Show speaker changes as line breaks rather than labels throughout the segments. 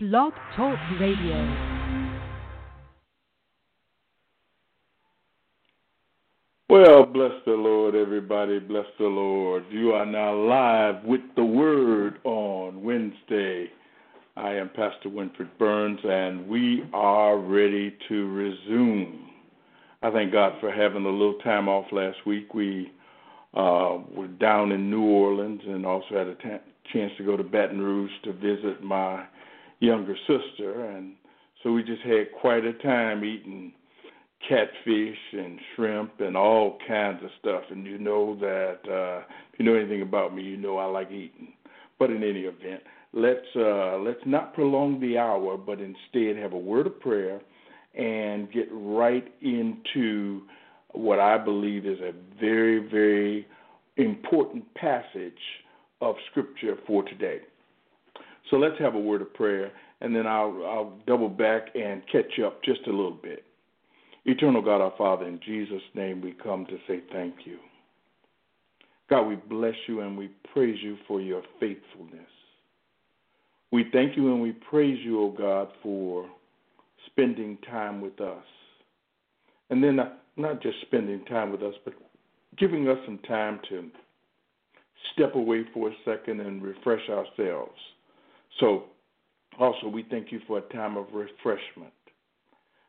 Blog Talk Radio.
Well, bless the Lord, everybody. Bless the Lord. You are now live with the Word on Wednesday. I am Pastor Winfred Burns, and we are ready to resume. I thank God for having a little time off last week. We uh, were down in New Orleans and also had a t- chance to go to Baton Rouge to visit my younger sister, and so we just had quite a time eating catfish and shrimp and all kinds of stuff. And you know that uh, if you know anything about me, you know I like eating. But in any event, let's uh, let's not prolong the hour, but instead have a word of prayer and get right into what I believe is a very very important passage of scripture for today. So let's have a word of prayer, and then I'll, I'll double back and catch up just a little bit. Eternal God, our Father, in Jesus' name we come to say thank you. God, we bless you and we praise you for your faithfulness. We thank you and we praise you, O oh God, for spending time with us. And then not, not just spending time with us, but giving us some time to step away for a second and refresh ourselves so, also, we thank you for a time of refreshment.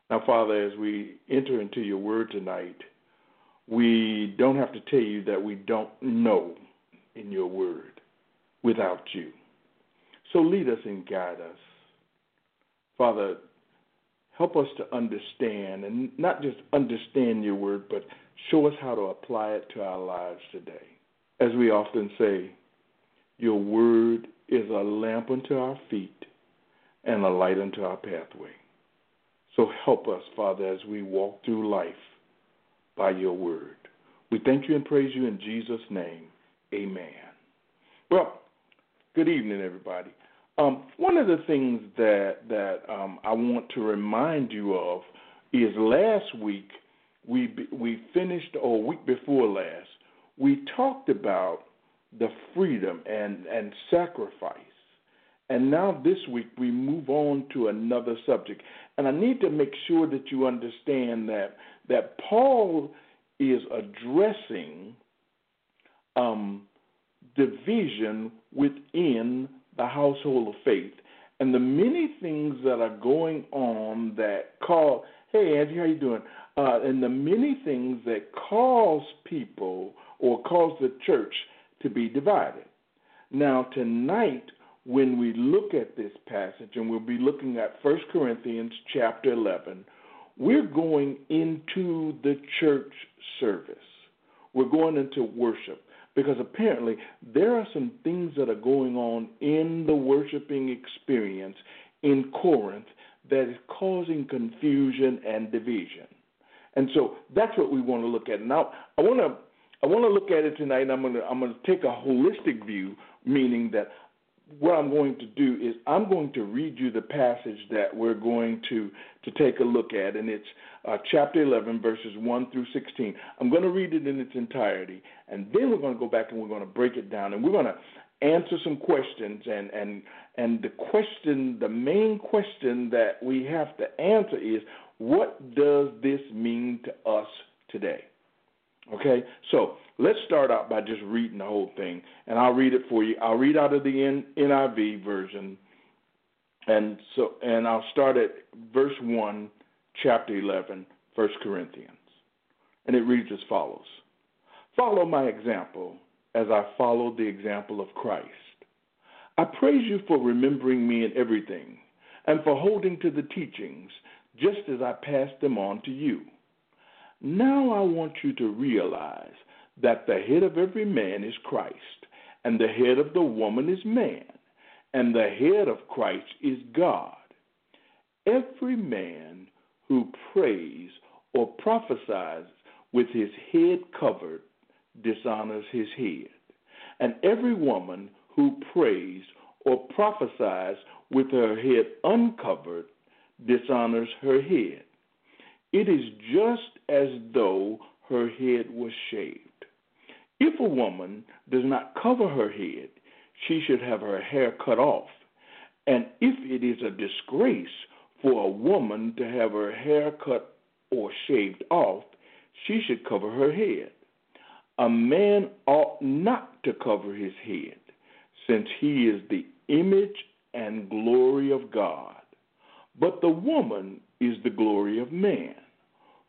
Now, Father, as we enter into your word tonight, we don't have to tell you that we don't know in your word without you. So, lead us and guide us. Father, help us to understand, and not just understand your word, but show us how to apply it to our lives today. As we often say, your word is a lamp unto our feet and a light unto our pathway. So help us, Father, as we walk through life by your word. We thank you and praise you in Jesus' name. Amen. Well, good evening, everybody. Um, one of the things that that um, I want to remind you of is last week we we finished, or week before last, we talked about the freedom and, and sacrifice. And now this week we move on to another subject. And I need to make sure that you understand that that Paul is addressing um, division within the household of faith and the many things that are going on that call hey Angie, how you doing? Uh, and the many things that cause people or cause the church to be divided. Now, tonight, when we look at this passage, and we'll be looking at 1 Corinthians chapter 11, we're going into the church service. We're going into worship because apparently there are some things that are going on in the worshiping experience in Corinth that is causing confusion and division. And so that's what we want to look at. Now, I want to I want to look at it tonight, and I'm going to I'm going to take a holistic view, meaning that what I'm going to do is I'm going to read you the passage that we're going to to take a look at, and it's uh, chapter 11, verses 1 through 16. I'm going to read it in its entirety, and then we're going to go back and we're going to break it down, and we're going to answer some questions. and and And the question, the main question that we have to answer is, what does this mean to us today? Okay, so let's start out by just reading the whole thing, and I'll read it for you. I'll read out of the NIV version, and so and I'll start at verse one, chapter 11, 1 Corinthians, and it reads as follows: Follow my example as I followed the example of Christ. I praise you for remembering me in everything, and for holding to the teachings, just as I passed them on to you. Now I want you to realize that the head of every man is Christ, and the head of the woman is man, and the head of Christ is God. Every man who prays or prophesies with his head covered dishonors his head, and every woman who prays or prophesies with her head uncovered dishonors her head. It is just as though her head was shaved. If a woman does not cover her head, she should have her hair cut off. And if it is a disgrace for a woman to have her hair cut or shaved off, she should cover her head. A man ought not to cover his head, since he is the image and glory of God. But the woman is the glory of man.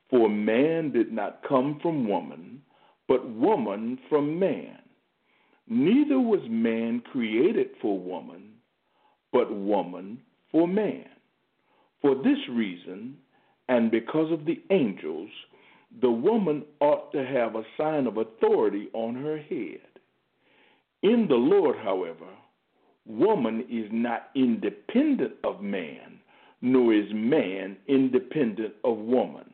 For man did not come from woman, but woman from man. Neither was man created for woman, but woman for man. For this reason, and because of the angels, the woman ought to have a sign of authority on her head. In the Lord, however, woman is not independent of man, nor is man independent of woman.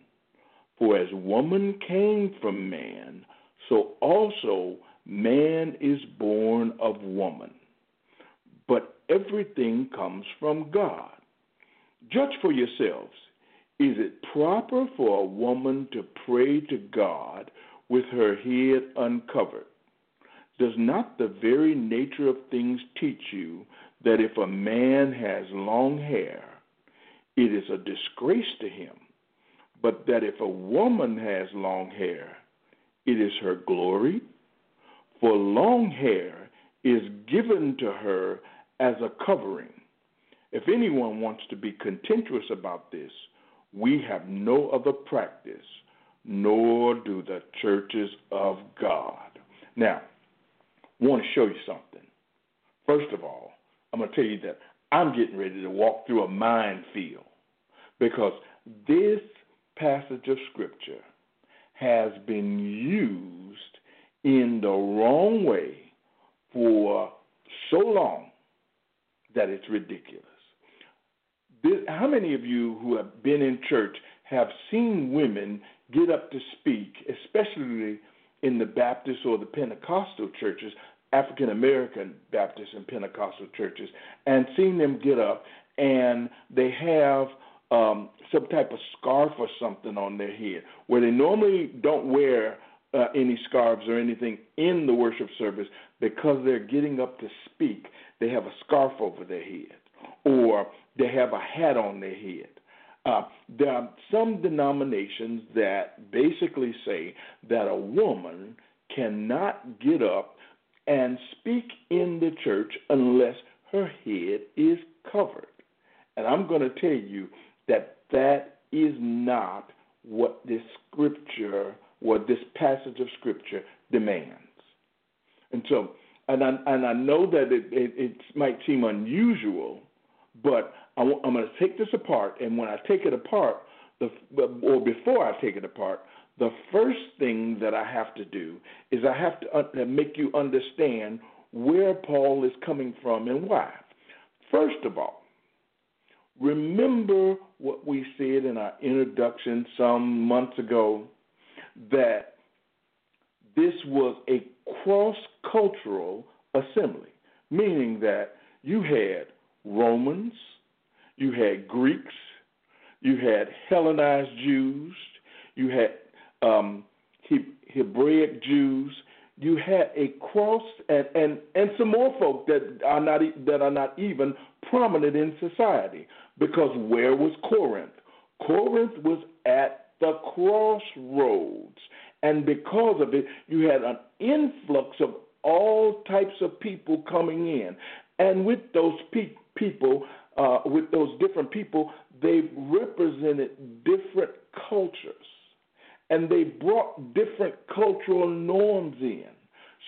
For as woman came from man, so also man is born of woman. But everything comes from God. Judge for yourselves. Is it proper for a woman to pray to God with her head uncovered? Does not the very nature of things teach you that if a man has long hair, it is a disgrace to him, but that if a woman has long hair, it is her glory? For long hair is given to her as a covering. If anyone wants to be contentious about this, we have no other practice, nor do the churches of God. Now, I want to show you something. First of all, I'm going to tell you that I'm getting ready to walk through a minefield because this passage of Scripture has been used in the wrong way for so long that it's ridiculous. This, how many of you who have been in church have seen women get up to speak, especially in the Baptist or the Pentecostal churches, African American Baptist and Pentecostal churches, and seen them get up and they have um, some type of scarf or something on their head, where they normally don't wear uh, any scarves or anything in the worship service because they're getting up to speak. They have a scarf over their head, or they have a hat on their head. Uh, there are some denominations that basically say that a woman cannot get up and speak in the church unless her head is covered. And I'm going to tell you that that is not what this scripture, what this passage of scripture demands. And so, and I, and I know that it, it, it might seem unusual, but I, am going to take this apart. And when I take it apart, the, or before I take it apart, the first thing that I have to do is I have to uh, make you understand where Paul is coming from and why. First of all, remember what we said in our introduction some months ago that this was a cross cultural assembly, meaning that you had Romans, you had Greeks, you had Hellenized Jews, you had um, he, Hebraic Jews. You had a cross and, and, and some more folk that are not that are not even prominent in society. Because where was Corinth? Corinth was at the crossroads. And because of it, you had an influx of all types of people coming in. And with those pe- people, uh, with those different people, they represented different cultures. And they brought different cultural norms in.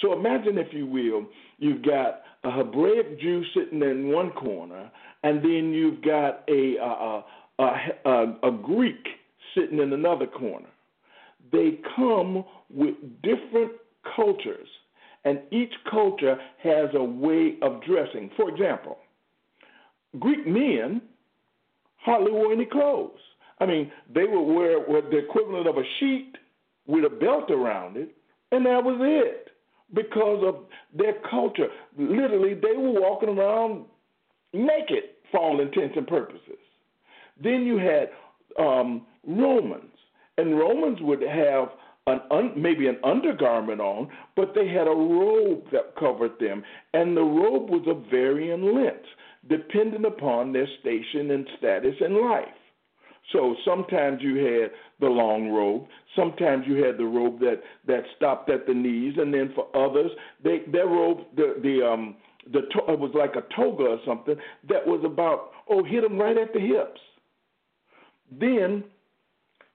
So imagine, if you will, you've got a Hebraic Jew sitting in one corner, and then you've got a, a, a, a, a Greek sitting in another corner. They come with different cultures, and each culture has a way of dressing. For example, Greek men hardly wore any clothes. I mean, they would wear what the equivalent of a sheet with a belt around it, and that was it because of their culture. Literally, they were walking around naked for all intents and purposes. Then you had um, Romans, and Romans would have an un, maybe an undergarment on, but they had a robe that covered them, and the robe was of varying lengths. depending upon their station and status in life. So sometimes you had the long robe, sometimes you had the robe that that stopped at the knees, and then for others, they their robe the the um the to- it was like a toga or something that was about oh hit them right at the hips. Then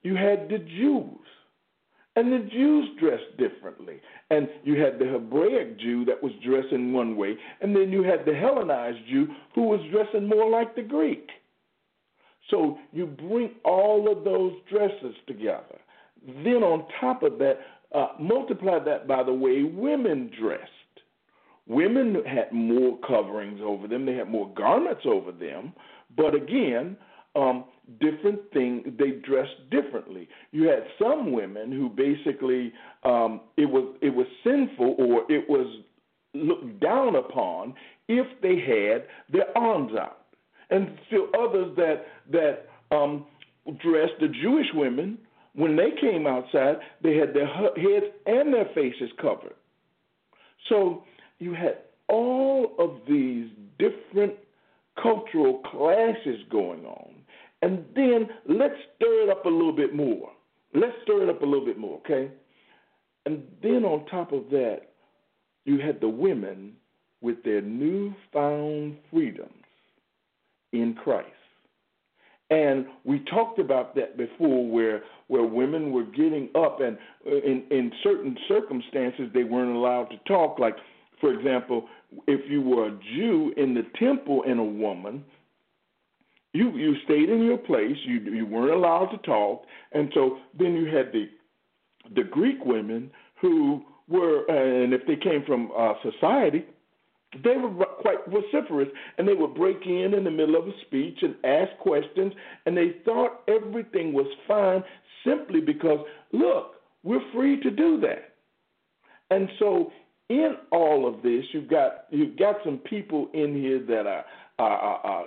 you had the Jews. And the Jews dressed differently. And you had the Hebraic Jew that was dressing one way, and then you had the Hellenized Jew who was dressing more like the Greek. So you bring all of those dresses together. Then on top of that, uh, multiply that by the way women dressed. Women had more coverings over them, they had more garments over them, but again, um, different things. They dressed differently. You had some women who basically um, it was it was sinful or it was looked down upon if they had their arms out, and still others that that um, dressed the Jewish women when they came outside, they had their heads and their faces covered. So you had all of these different cultural classes going on and then let's stir it up a little bit more. Let's stir it up a little bit more, okay? And then on top of that, you had the women with their newfound freedoms in Christ. And we talked about that before, where where women were getting up, and uh, in in certain circumstances they weren't allowed to talk. Like, for example, if you were a Jew in the temple and a woman, you you stayed in your place. You you weren't allowed to talk, and so then you had the the Greek women who were, and if they came from uh, society, they were quite vociferous, and they would break in in the middle of a speech and ask questions, and they thought everything was fine simply because look, we're free to do that, and so in all of this, you've got you've got some people in here that are are, are,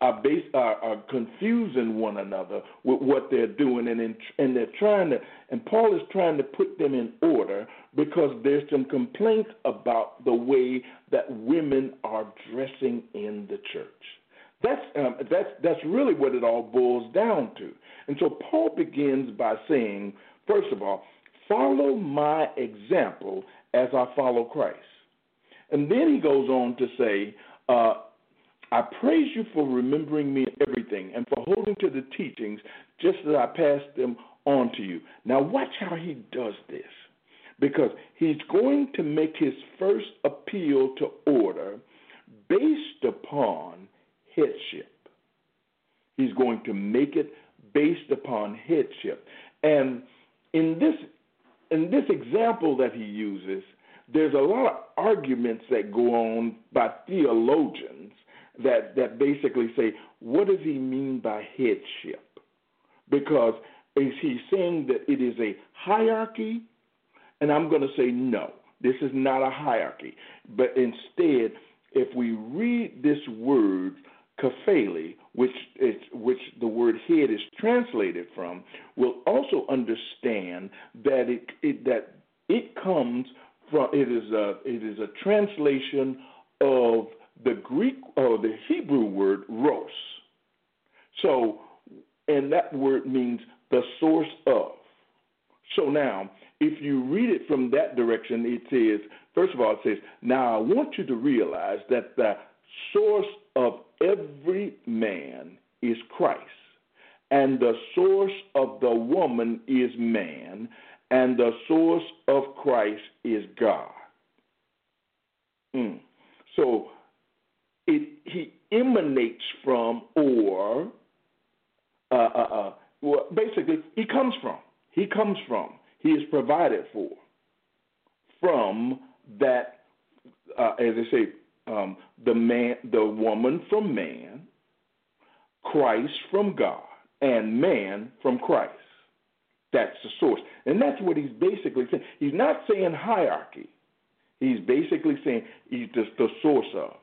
are base, are, are confusing one another with what they're doing, and in, and they're trying to, and Paul is trying to put them in order because there's some complaints about the way that women are dressing in the church. That's um, that's that's really what it all boils down to. And so Paul begins by saying, first of all, follow my example as I follow Christ. And then he goes on to say, uh, I praise you for remembering me in everything and for holding to the teachings just as I passed them on to you. Now, watch how he does this because he's going to make his first appeal to order based upon headship. He's going to make it based upon headship. And in this in this example that he uses, there's a lot of arguments that go on by theologians that that basically say, what does he mean by headship? Because is he saying that it is a hierarchy? And I'm going to say no. This is not a hierarchy. But instead, if we read this word kephale, which is which the word head is translated from, we'll also understand that it, it that it comes from it is a it is a translation of the Greek or the Hebrew word ros. So, and that word means the source of. So now, if you read it from that direction, it says, first of all, it says, now I want you to realize that the source of every man is Christ, and the source of the woman is man, and the source of Christ is God. Mm. So it, he emanates from or uh, uh, uh, well, basically he comes from. He comes from. He is provided for from that, uh, as I say, um, the man, the woman from man, Christ from God, and man from Christ. That's the source, and that's what he's basically saying. He's not saying hierarchy. He's basically saying he's just the source of.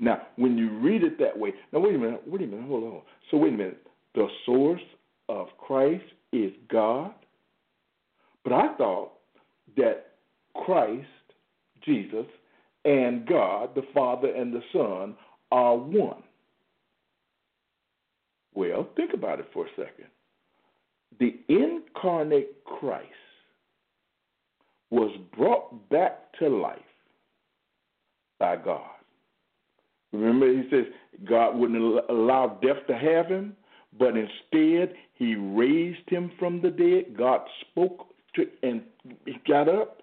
Now, when you read it that way, now wait a minute, wait a minute, hold on. So wait a minute. The source of Christ is God. But I thought that Christ, Jesus, and God, the Father and the Son, are one. Well, think about it for a second. The incarnate Christ was brought back to life by God. Remember, he says God wouldn't allow death to have him, but instead he raised him from the dead. God spoke to and he got up.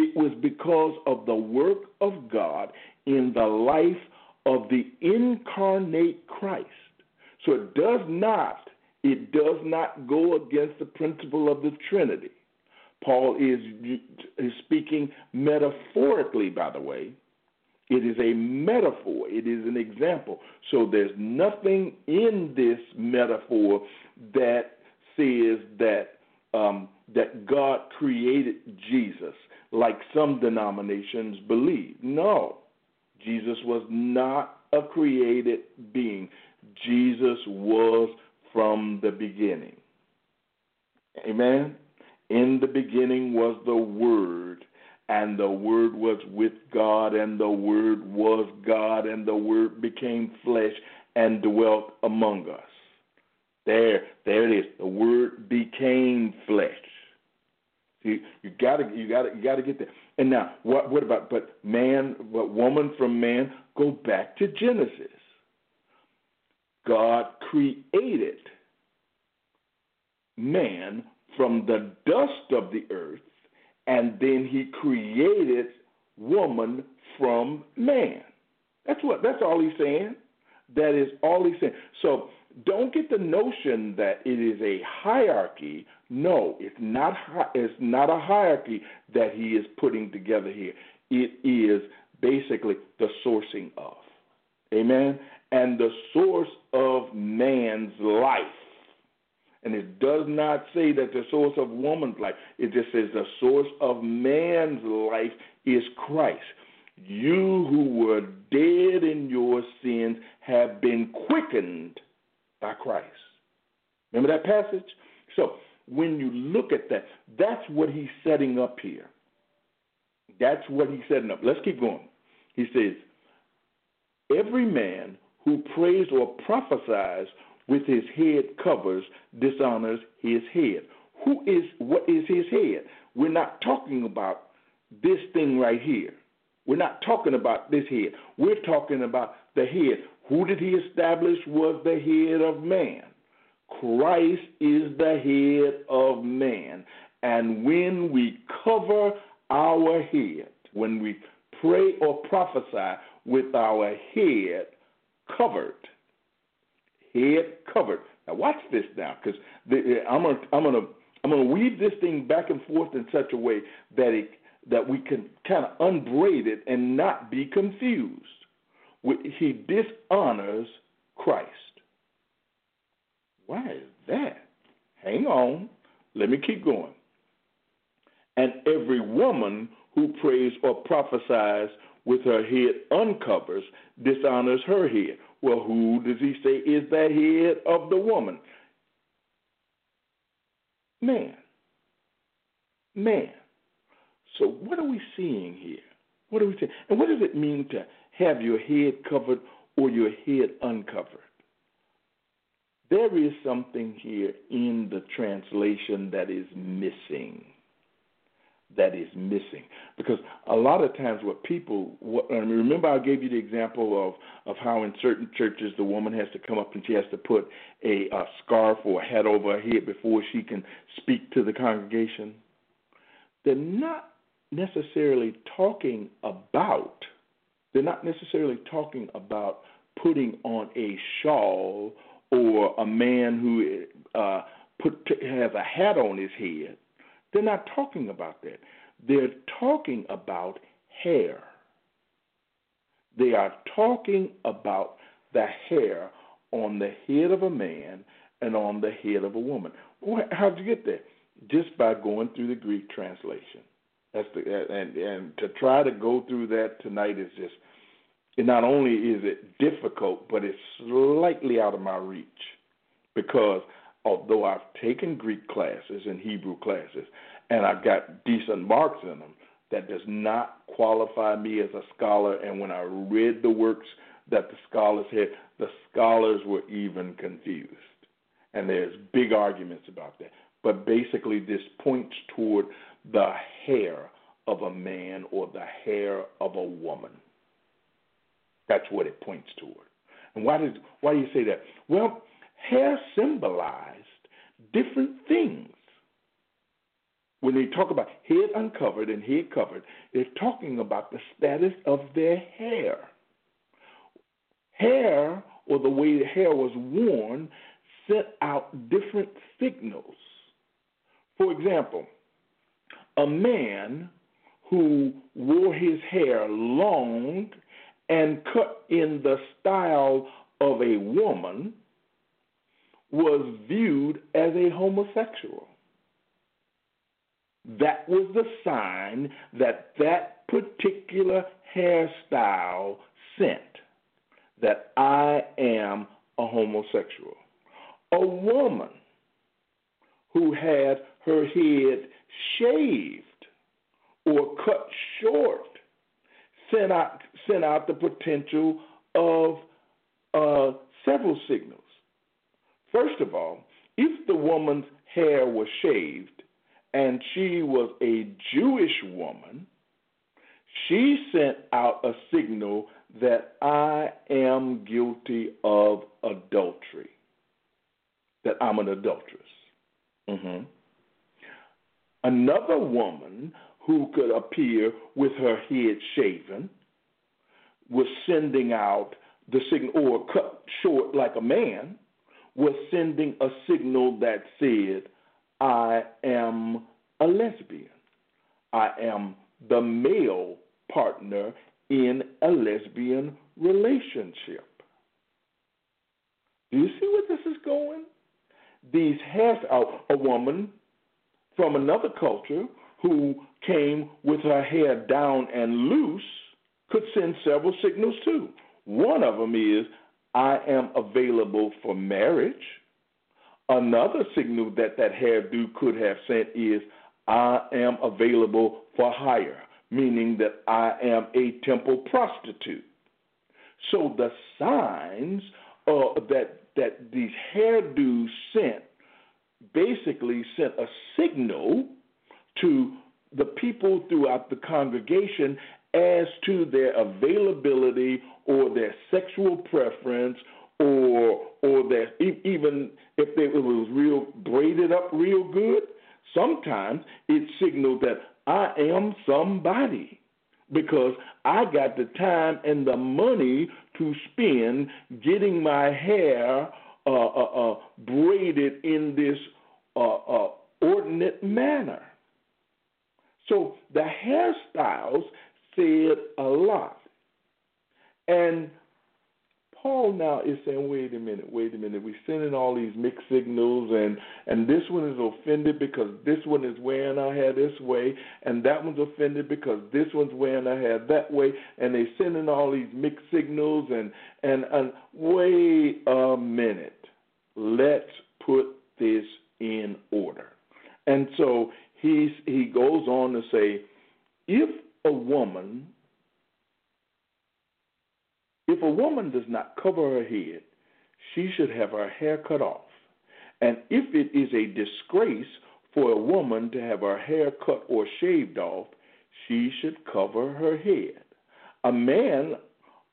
It was because of the work of God in the life of the incarnate Christ. So it does not it does not go against the principle of the Trinity. Paul is, is speaking metaphorically, by the way. It is a metaphor, it is an example. So there's nothing in this metaphor that says that um, that God created Jesus, like some denominations believe. No, Jesus was not a created being. Jesus was from the beginning. Amen. In the beginning was the Word, and the Word was with God, and the Word was God, and the Word became flesh and dwelt among us. There, there it is. The Word became flesh. See, you gotta, you gotta, you gotta get there. And now, what, what about? But man, what woman from man? Go back to Genesis. God created man from the dust of the earth, and then he created woman from man. That's what that's all he's saying. That is all he's saying. So don't get the notion that it is a hierarchy. No, it's not it's not a hierarchy that he is putting together here. It is basically the sourcing of. Amen. And the source of man's life and it does not say that the source of woman's life. It just says the source of man's life is Christ. You who were dead in your sins have been quickened by Christ. Remember that passage? So when you look at that, that's what he's setting up here. That's what he's setting up. Let's keep going. He says, Every man who prays or prophesies with his head covers dishonors his head. Who is what is his head? We're not talking about this thing right here. We're not talking about this head. We're talking about the head. Who did he establish was the head of man? Christ is the head of man. And when we cover our head, when we pray or prophesy with our head covered, head covered. Now watch this now, because I'm gonna I'm gonna I'm gonna weave this thing back and forth in such a way that it that we can kind of unbraid it and not be confused. He dishonors Christ. Why is that? Hang on. Let me keep going. And every woman who prays or prophesies with her head uncovers dishonors her head. Well, who does he say is the head of the woman? Man. Man. So, what are we seeing here? What are we seeing? And what does it mean to have your head covered or your head uncovered? There is something here in the translation that is missing that is missing. Because a lot of times, what people, what, remember, I gave you the example of of how in certain churches the woman has to come up and she has to put a, a scarf or a hat over her head before she can speak to the congregation. They're not necessarily talking about. They're not necessarily talking about putting on a shawl or a man who uh, put has a hat on his head they're not talking about that. They're talking about hair. They are talking about the hair on the head of a man and on the head of a woman. How'd you get there? Just by going through the Greek translation. That's the and and to try to go through that tonight is just. Not only is it difficult, but it's slightly out of my reach because although I've taken Greek classes and Hebrew classes, and I've got decent marks in them, that does not qualify me as a scholar. And when I read the works that the scholars had. The scholars were even confused. And there's big arguments about that. But basically, this points toward the hair of a man or the hair of a woman. That's what it points toward. And why does why do you say that? Well, hair symbolized different things. When they talk about head uncovered and head covered, they're talking about the status of their hair. Hair, or the way the hair was worn, sent out different signals. For example, a man who wore his hair long and cut in the style of a woman was viewed as a homosexual. That was the sign that that particular hairstyle sent that I am a homosexual. A woman who had her head shaved or cut short sent out, sent out the potential of uh, several signals. First of all, if the woman's hair was shaved and she was a Jewish woman, she sent out a signal that I am guilty of adultery, that I'm an adulteress. Mm-hmm. Another woman who could appear with her head shaven was sending out the signal, or cut short like a man, was sending a signal that said, I am a lesbian. I am the male partner in a lesbian relationship. Do you see where this is going? These has a, a woman from another culture who came with her hair down and loose could send several signals too. One of them is, I am available for marriage. Another signal that that hairdo could have sent is, I am available for hire, meaning that I am a temple prostitute. So the signs uh, that that these hairdos sent basically sent a signal to the people throughout the congregation as to their availability or their sexual preference or or their even if they, it was real braided up real good sometimes it signaled that i am somebody because i got the time and the money to spend getting my hair uh, uh, uh, braided in this uh, uh, ordinate manner. So the hairstyles said a lot. And Paul now is saying, wait a minute, wait a minute. We're sending all these mixed signals, and and this one is offended because this one is wearing our hair this way, and that one's offended because this one's wearing our hair that way, and they're sending all these mixed signals, and and and wait a minute, let's put this in order. And so he's, he goes on to say, if a woman, if a woman does not cover her head, she should have her hair cut off. And if it is a disgrace for a woman to have her hair cut or shaved off, she should cover her head. A man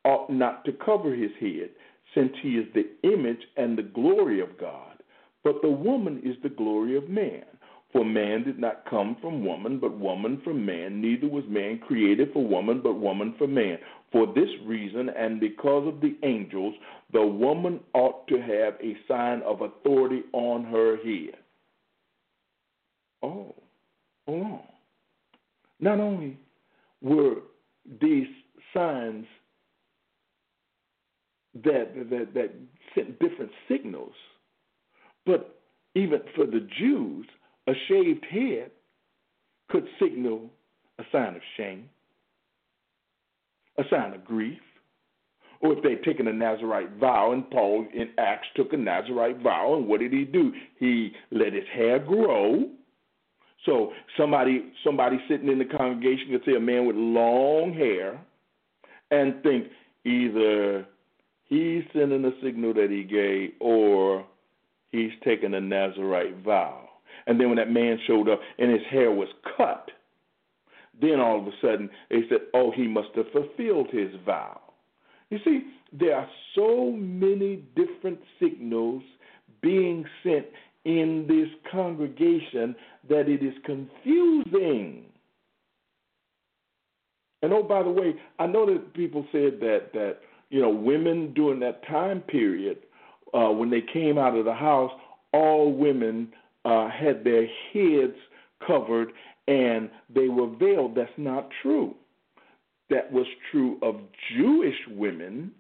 ought not to cover his head, since he is the image and the glory of God, but the woman is the glory of man. For man did not come from woman, but woman from man. Neither was man created for woman, but woman for man. For this reason, and because of the angels, the woman ought to have a sign of authority on her head. Oh, hold on. Not only were these signs that, that, that sent different signals, but even for the Jews, a shaved head could signal a sign of shame, a sign of grief, or if they'd taken a Nazarite vow, and Paul in Acts took a Nazarite vow, and what did he do? He let his hair grow. So somebody somebody sitting in the congregation could see a man with long hair and think either he's sending a signal that he gave, or he's taking a Nazarite vow. And then when that man showed up and his hair was cut, then all of a sudden they said, oh, he must have fulfilled his vow. You see, there are so many different signals being sent in this congregation that it is confusing. And oh, by the way, I know that people said that that you know women during that time period uh, when they came out of the house, all women uh, had their heads covered and they were veiled. That's not true. That was true of Jewish women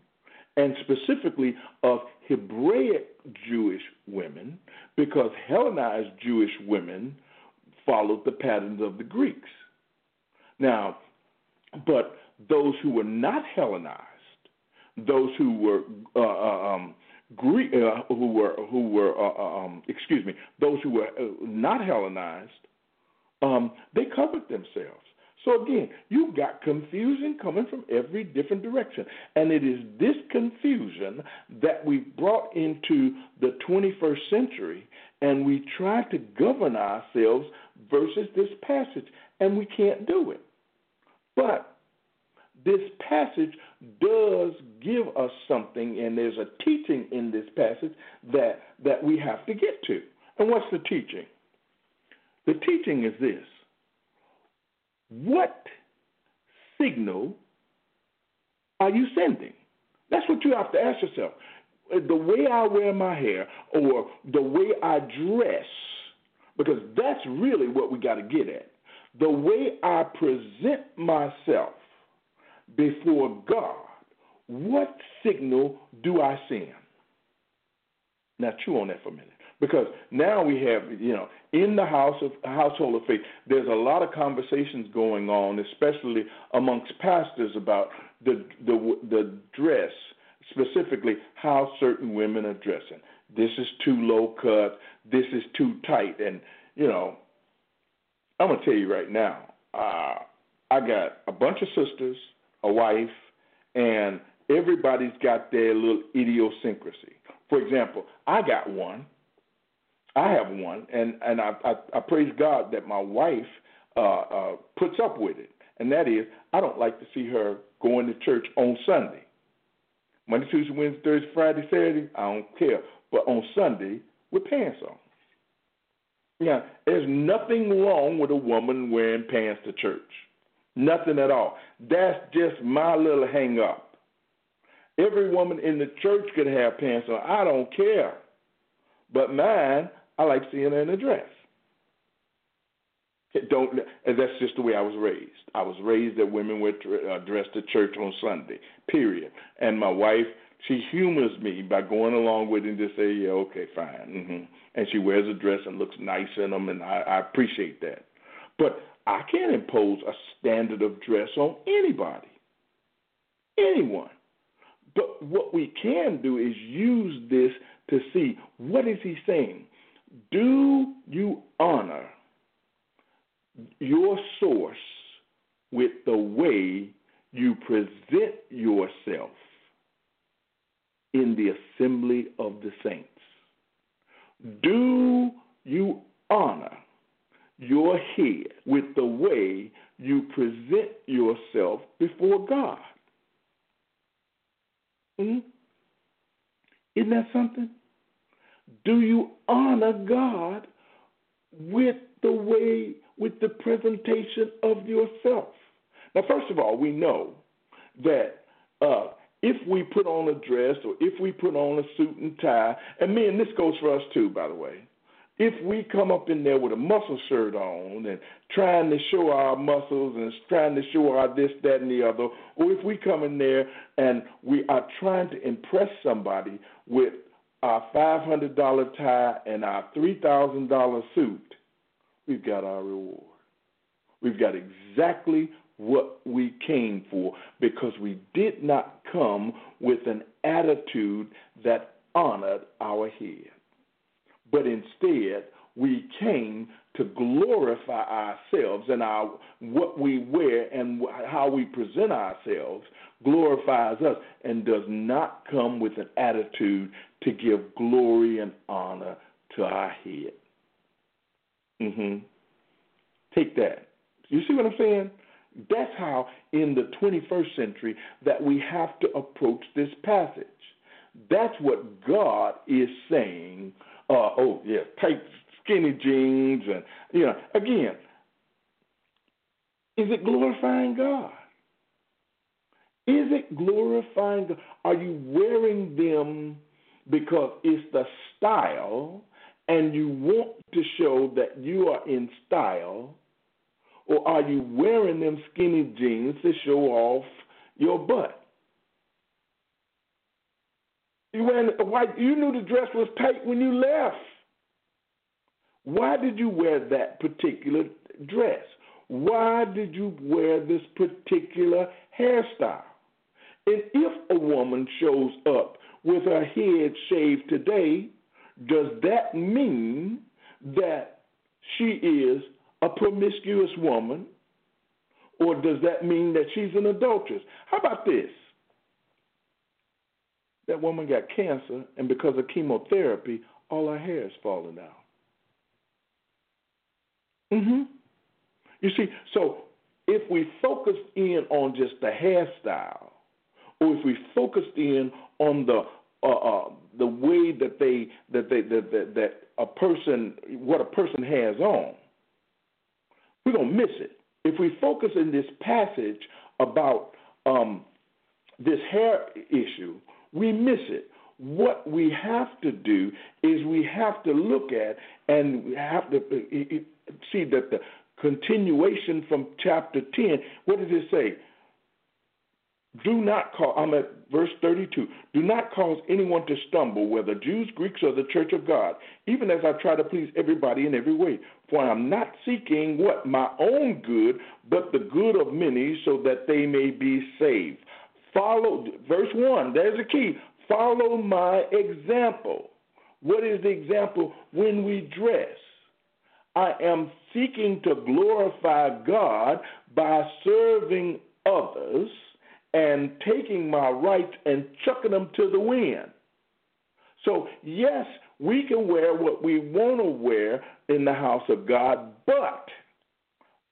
and specifically of Hebraic Jewish women because Hellenized Jewish women followed the patterns of the Greeks. Now, but those who were not Hellenized, those who were uh, uh um, Greek, uh, who were who were uh, uh, um, excuse me, those who were uh, not Hellenized, um, they covered themselves. So again, you've got confusion coming from every different direction. And it is this confusion that we brought into the 21st century, and we try to govern ourselves versus this passage, and we can't do it. But this passage does give us something, and there's a teaching in this passage that, that we have to get to. And what's the teaching? The teaching is this What signal are you sending? That's what you have to ask yourself. The way I wear my hair or the way I dress, because that's really what we got to get at. The way I present myself before God, what signal do I send? Now, chew on that for a minute. Because now we have, you know, in the house of household of faith, there's a lot of conversations going on, especially amongst pastors about the the the dress, specifically how certain women are dressing. This is too low cut. This is too tight, and you know, I'm gonna tell you right now. Uh, I got a bunch of sisters, a wife, and everybody's got their little idiosyncrasy. For example, I got one I have one, and and I I, I praise God that my wife uh, uh, puts up with it, and that is I don't like to see her going to church on Sunday. Monday, Tuesday, Wednesday, Thursday, Friday, Saturday, I don't care. But on Sunday, with pants on. Yeah, there's nothing wrong with a woman wearing pants to church. Nothing at all. That's just my little hang up. Every woman in the church could have pants on. I don't care. But mine, I like seeing her in a dress. Don't. And that's just the way I was raised. I was raised that women wear uh, dressed to church on Sunday. Period. And my wife, she humors me by going along with it and just say, "Yeah, okay, fine." Mm-hmm. And she wears a dress and looks nice in them, and I, I appreciate that. But I can't impose a standard of dress on anybody, anyone. But what we can do is use this to see what is he saying. Do you honor your source with the way you present yourself in the assembly of the saints? Do you honor your head with the way you present yourself before God? Hmm? Isn't that something? Do you honor God with the way, with the presentation of yourself? Now, first of all, we know that uh, if we put on a dress or if we put on a suit and tie, and men, this goes for us too, by the way. If we come up in there with a muscle shirt on and trying to show our muscles and trying to show our this, that, and the other, or if we come in there and we are trying to impress somebody with our $500 tie and our $3,000 suit, we've got our reward. We've got exactly what we came for because we did not come with an attitude that honored our head. But instead, we came to glorify ourselves and our what we wear and how we present ourselves glorifies us and does not come with an attitude to give glory and honor to our head. Mhm. Take that. You see what I'm saying? That's how in the 21st century that we have to approach this passage. That's what God is saying. Uh, oh yeah, tight skinny jeans and you know again, is it glorifying God? Is it glorifying God? Are you wearing them because it's the style and you want to show that you are in style? Or are you wearing them skinny jeans to show off your butt? You you knew the dress was tight when you left. Why did you wear that particular dress? Why did you wear this particular hairstyle? And if a woman shows up with her head shaved today, does that mean that she is a promiscuous woman? Or does that mean that she's an adulteress? How about this? That woman got cancer, and because of chemotherapy, all her hair is falling out. Mm-hmm. You see, so if we focused in on just the hairstyle, or if we focused in on the uh, uh, the way that they that they that, that that a person what a person has on, we're gonna miss it. If we focus in this passage about um, this hair issue, we miss it. What we have to do is we have to look at and we have to uh, see that the continuation from chapter 10, what does it say? Do not call, I'm at verse 32. Do not cause anyone to stumble, whether Jews, Greeks, or the church of God, even as I try to please everybody in every way. For I am not seeking what? My own good, but the good of many, so that they may be saved. Follow, verse 1, there's a key. Follow my example. What is the example? When we dress. I am seeking to glorify God by serving others and taking my rights and chucking them to the wind. So, yes, we can wear what we want to wear in the house of God, but,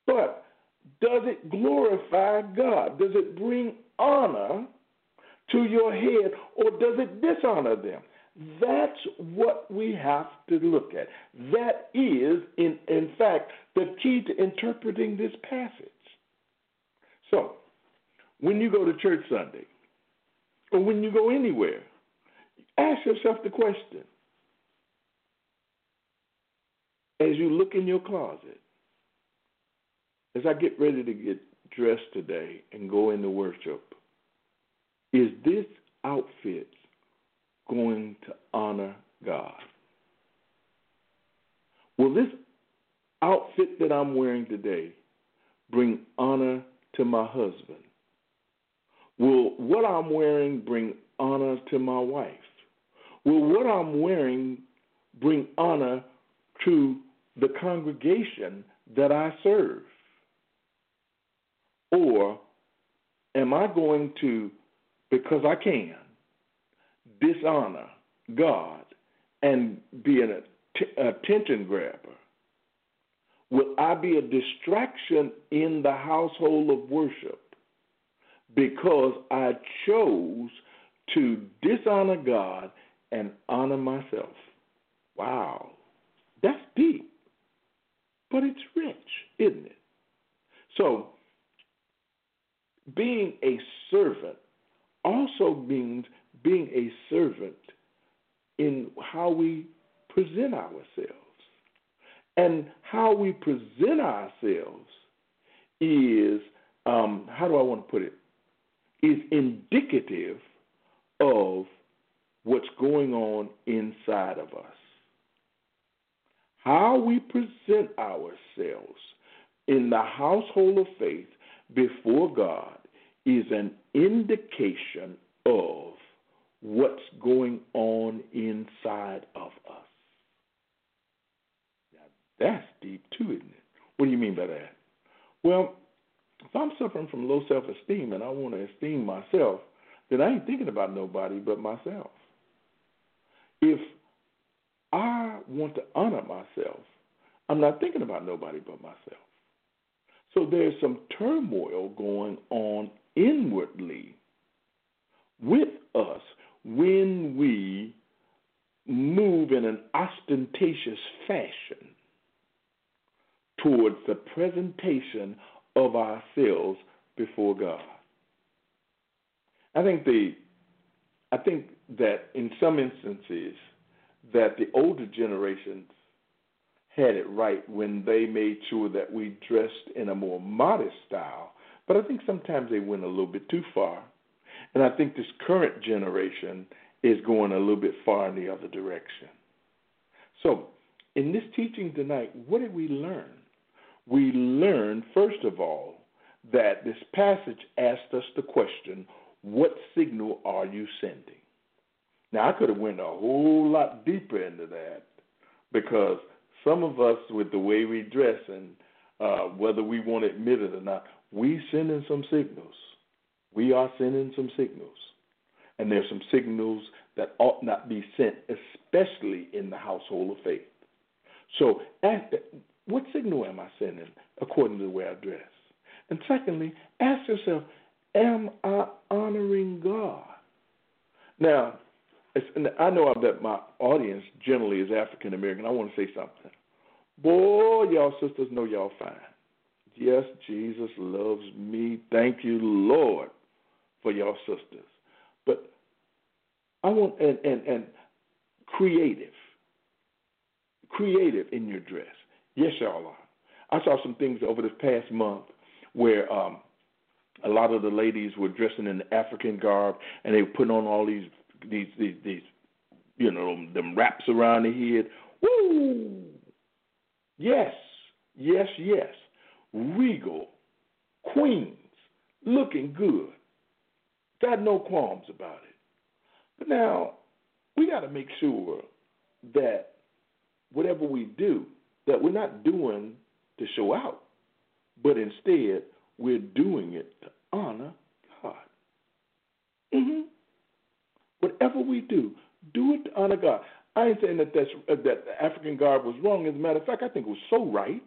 but, does it glorify God? Does it bring honor to your head or does it dishonor them? That's what we have to look at. That is, in, in fact, the key to interpreting this passage. So, when you go to church Sunday, or when you go anywhere, ask yourself the question as you look in your closet, as I get ready to get dressed today and go into worship, is this outfit going to honor God? Will this outfit that I'm wearing today bring honor to my husband? Will what I'm wearing bring honor to my wife? Will what I'm wearing bring honor to the congregation that I serve? Or am I going to, because I can, dishonor God and be an attention grabber? Will I be a distraction in the household of worship? because I chose to dishonor God and honor myself. Wow, that's deep, but it's rich, isn't it? So, being a servant also means being a servant in how we present ourselves. And how we present ourselves is, um, how do I want to put it? is indicative of what's going on inside of us. How we present ourselves in the household of faith before God is an indication of what's going on inside of us. Now, That's deep too, isn't it? What do you mean by that? Well, if I'm suffering from low self esteem and I want to esteem myself, then I ain't thinking about nobody but myself. If I want to honor myself, I'm not thinking about nobody but myself. So there's some turmoil going on inwardly with us when we move in an ostentatious fashion towards the presentation of ourselves before God. I think the I think that in some instances that the older generations had it right when they made sure that we dressed in a more modest style. But I think sometimes they went a little bit too far. And I think this current generation is going a little bit far in the other direction. So, in this teaching tonight, what did we learn? We learned, first of all, that this passage asked us the question, what signal are you sending? Now, I could have went a whole lot deeper into that because some of us, with the way we dress and uh, whether we want to admit it or not, we sending some signals. We are sending some signals. And there's some signals that ought not be sent, especially in the household of faith. So, what signal am I sending according to the way I dress? And secondly, ask yourself, am I honoring God? Now, I know that my audience generally is African American. I want to say something. Boy, y'all sisters know y'all fine. Yes, Jesus loves me. Thank you, Lord, for y'all sisters. But I want and and and creative, creative in your dress. Yes, y'all are. I saw some things over this past month where um, a lot of the ladies were dressing in African garb and they were putting on all these these these, these you know them wraps around the head. Woo! Yes, yes, yes. Regal, queens, looking good. Got no qualms about it. But now we got to make sure that whatever we do, that we're not doing to show out, but instead we're doing it to honor God. Mm-hmm. Whatever we do, do it to honor God. I ain't saying that that's, uh, that African garb was wrong. As a matter of fact, I think it was so right,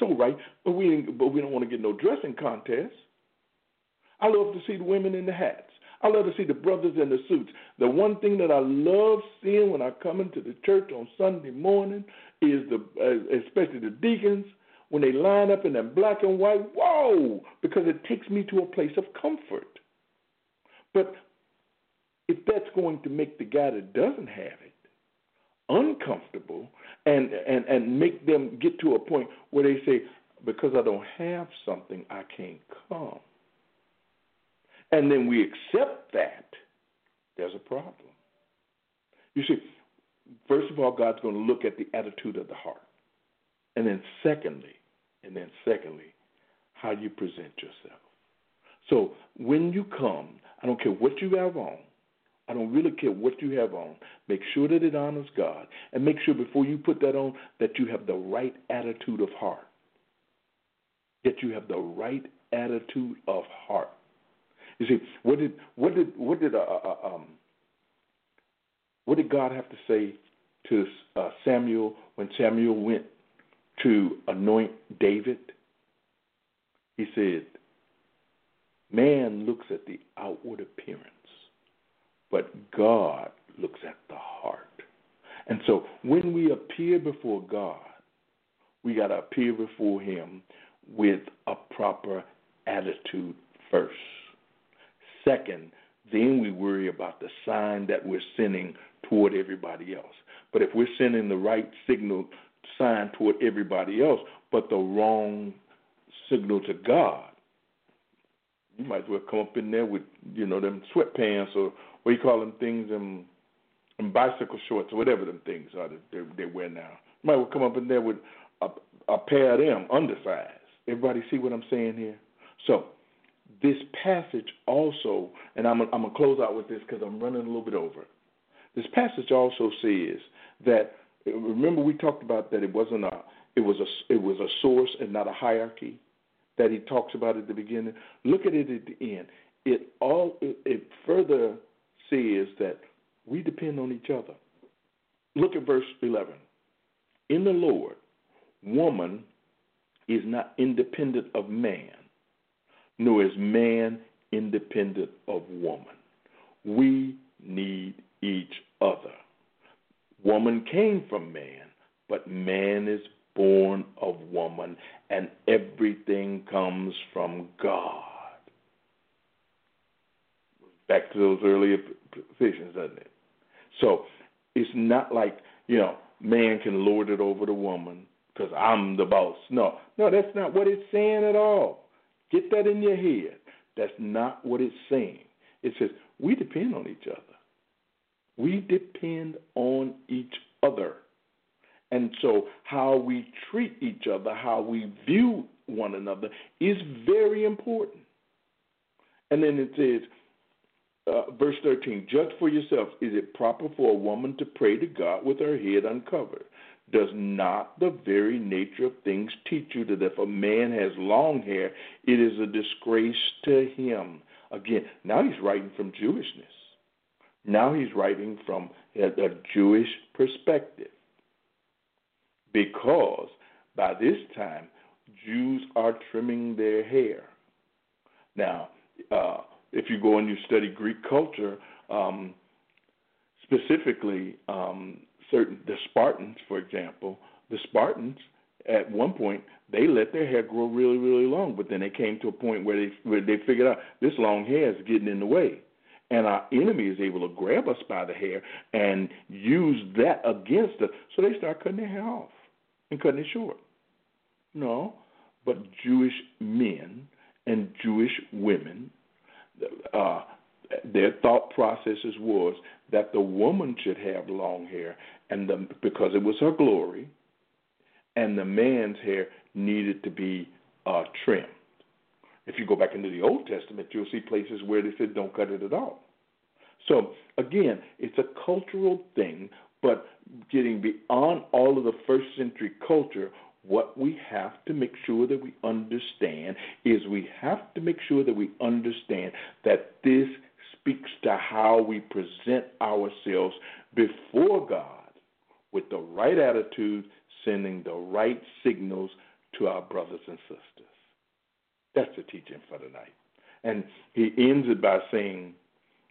so right. But we but we don't want to get no dressing contest. I love to see the women in the hats. I love to see the brothers in the suits. The one thing that I love seeing when I come into the church on Sunday morning is the, uh, especially the deacons, when they line up in that black and white. Whoa! Because it takes me to a place of comfort. But if that's going to make the guy that doesn't have it uncomfortable and and and make them get to a point where they say because I don't have something I can't come and then we accept that, there's a problem. You see, first of all, God's going to look at the attitude of the heart. And then secondly, and then secondly, how you present yourself. So when you come, I don't care what you have on. I don't really care what you have on. Make sure that it honors God. And make sure before you put that on that you have the right attitude of heart. That you have the right attitude of heart. You see, what did what did what did uh, uh, uh, um, what did God have to say to uh, Samuel when Samuel went to anoint David? He said, "Man looks at the outward appearance, but God looks at the heart." And so, when we appear before God, we got to appear before Him with a proper attitude first. Second, then we worry about the sign that we're sending toward everybody else. But if we're sending the right signal sign toward everybody else, but the wrong signal to God, you might as well come up in there with, you know, them sweatpants or what you call them things, them, them bicycle shorts or whatever them things are that they, they wear now. You might as well come up in there with a, a pair of them undersized. Everybody see what I'm saying here? So this passage also, and I'm, I'm to close out with this because I'm running a little bit over. This passage also says that remember we talked about that it wasn't a it was a it was a source and not a hierarchy that he talks about at the beginning. Look at it at the end. It all it, further says that we depend on each other. Look at verse 11. In the Lord, woman is not independent of man, nor is man independent of woman. We need each other. Woman came from man, but man is born of woman, and everything comes from God. Back to those earlier positions, doesn't it? So it's not like, you know, man can lord it over the woman because I'm the boss. No, no, that's not what it's saying at all. Get that in your head. That's not what it's saying. It says we depend on each other. We depend on each other. And so, how we treat each other, how we view one another, is very important. And then it says, uh, verse 13, judge for yourself. Is it proper for a woman to pray to God with her head uncovered? Does not the very nature of things teach you that if a man has long hair, it is a disgrace to him? Again, now he's writing from Jewishness. Now he's writing from a, a Jewish perspective. Because by this time, Jews are trimming their hair. Now, uh, if you go and you study Greek culture, um, specifically um, certain the Spartans, for example, the Spartans at one point they let their hair grow really really long, but then they came to a point where they where they figured out this long hair is getting in the way, and our enemy is able to grab us by the hair and use that against us. So they start cutting their hair off and cutting it short. No, but Jewish men and Jewish women, uh, their thought processes was that the woman should have long hair, and the, because it was her glory, and the man's hair needed to be uh, trimmed. If you go back into the Old Testament, you'll see places where they said don't cut it at all. So again, it's a cultural thing, but getting beyond all of the first century culture, what we have to make sure that we understand is we have to make sure that we understand that this speaks to how we present ourselves before God with the right attitude, sending the right signals to our brothers and sisters. That's the teaching for tonight. And he ends it by saying,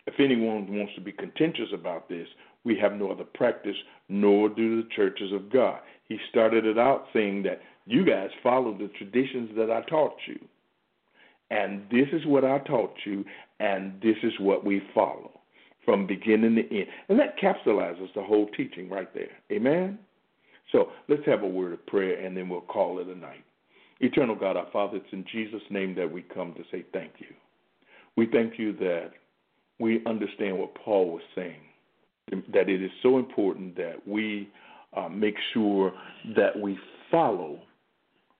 if anyone wants to be contentious about this, we have no other practice, nor do the churches of God. He started it out saying that you guys follow the traditions that I taught you. And this is what I taught you, and this is what we follow from beginning to end. And that capsulizes the whole teaching right there. Amen? So let's have a word of prayer, and then we'll call it a night. Eternal God, our Father, it's in Jesus' name that we come to say thank you. We thank you that we understand what Paul was saying, that it is so important that we uh, make sure that we follow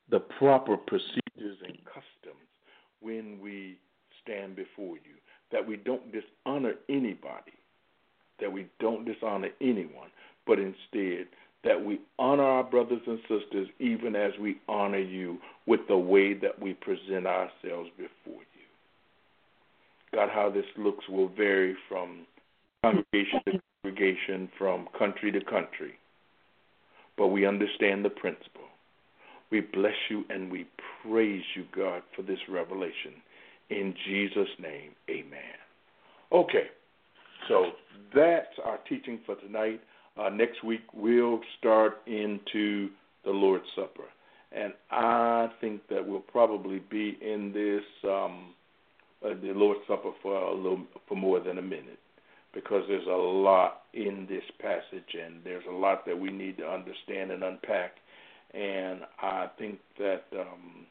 the proper procedures and customs when we stand before you, that we don't dishonor anybody, that we don't dishonor anyone, but instead that we honor our brothers and sisters even as we honor you with the way that we present ourselves before. God, how this looks will vary from congregation to congregation, from country to country. But we understand the principle. We bless you and we praise you, God, for this revelation. In Jesus' name, amen. Okay, so that's our teaching for tonight. Uh, next week, we'll start into the Lord's Supper. And I think that we'll probably be in this um, uh, the Lord's Supper for a little for more than a minute because there's a lot in this passage and there's a lot that we need to understand and unpack. And I think that um,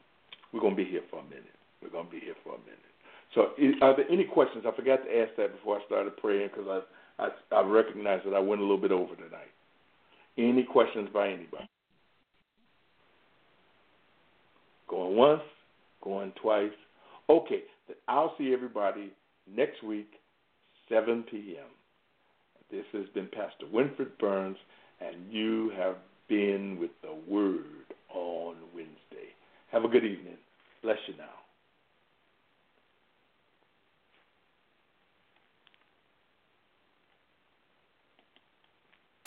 we're going to be here for a minute. We're going to be here for a minute. So, are there any questions? I forgot to ask that before I started praying because I, I I recognize that I went a little bit over tonight. Any questions by anybody? Going once, going twice. Okay, I'll see everybody next week, 7 p.m. This has been Pastor Winfred Burns, and you have been with the Word on Wednesday. Have a good evening. Bless you now.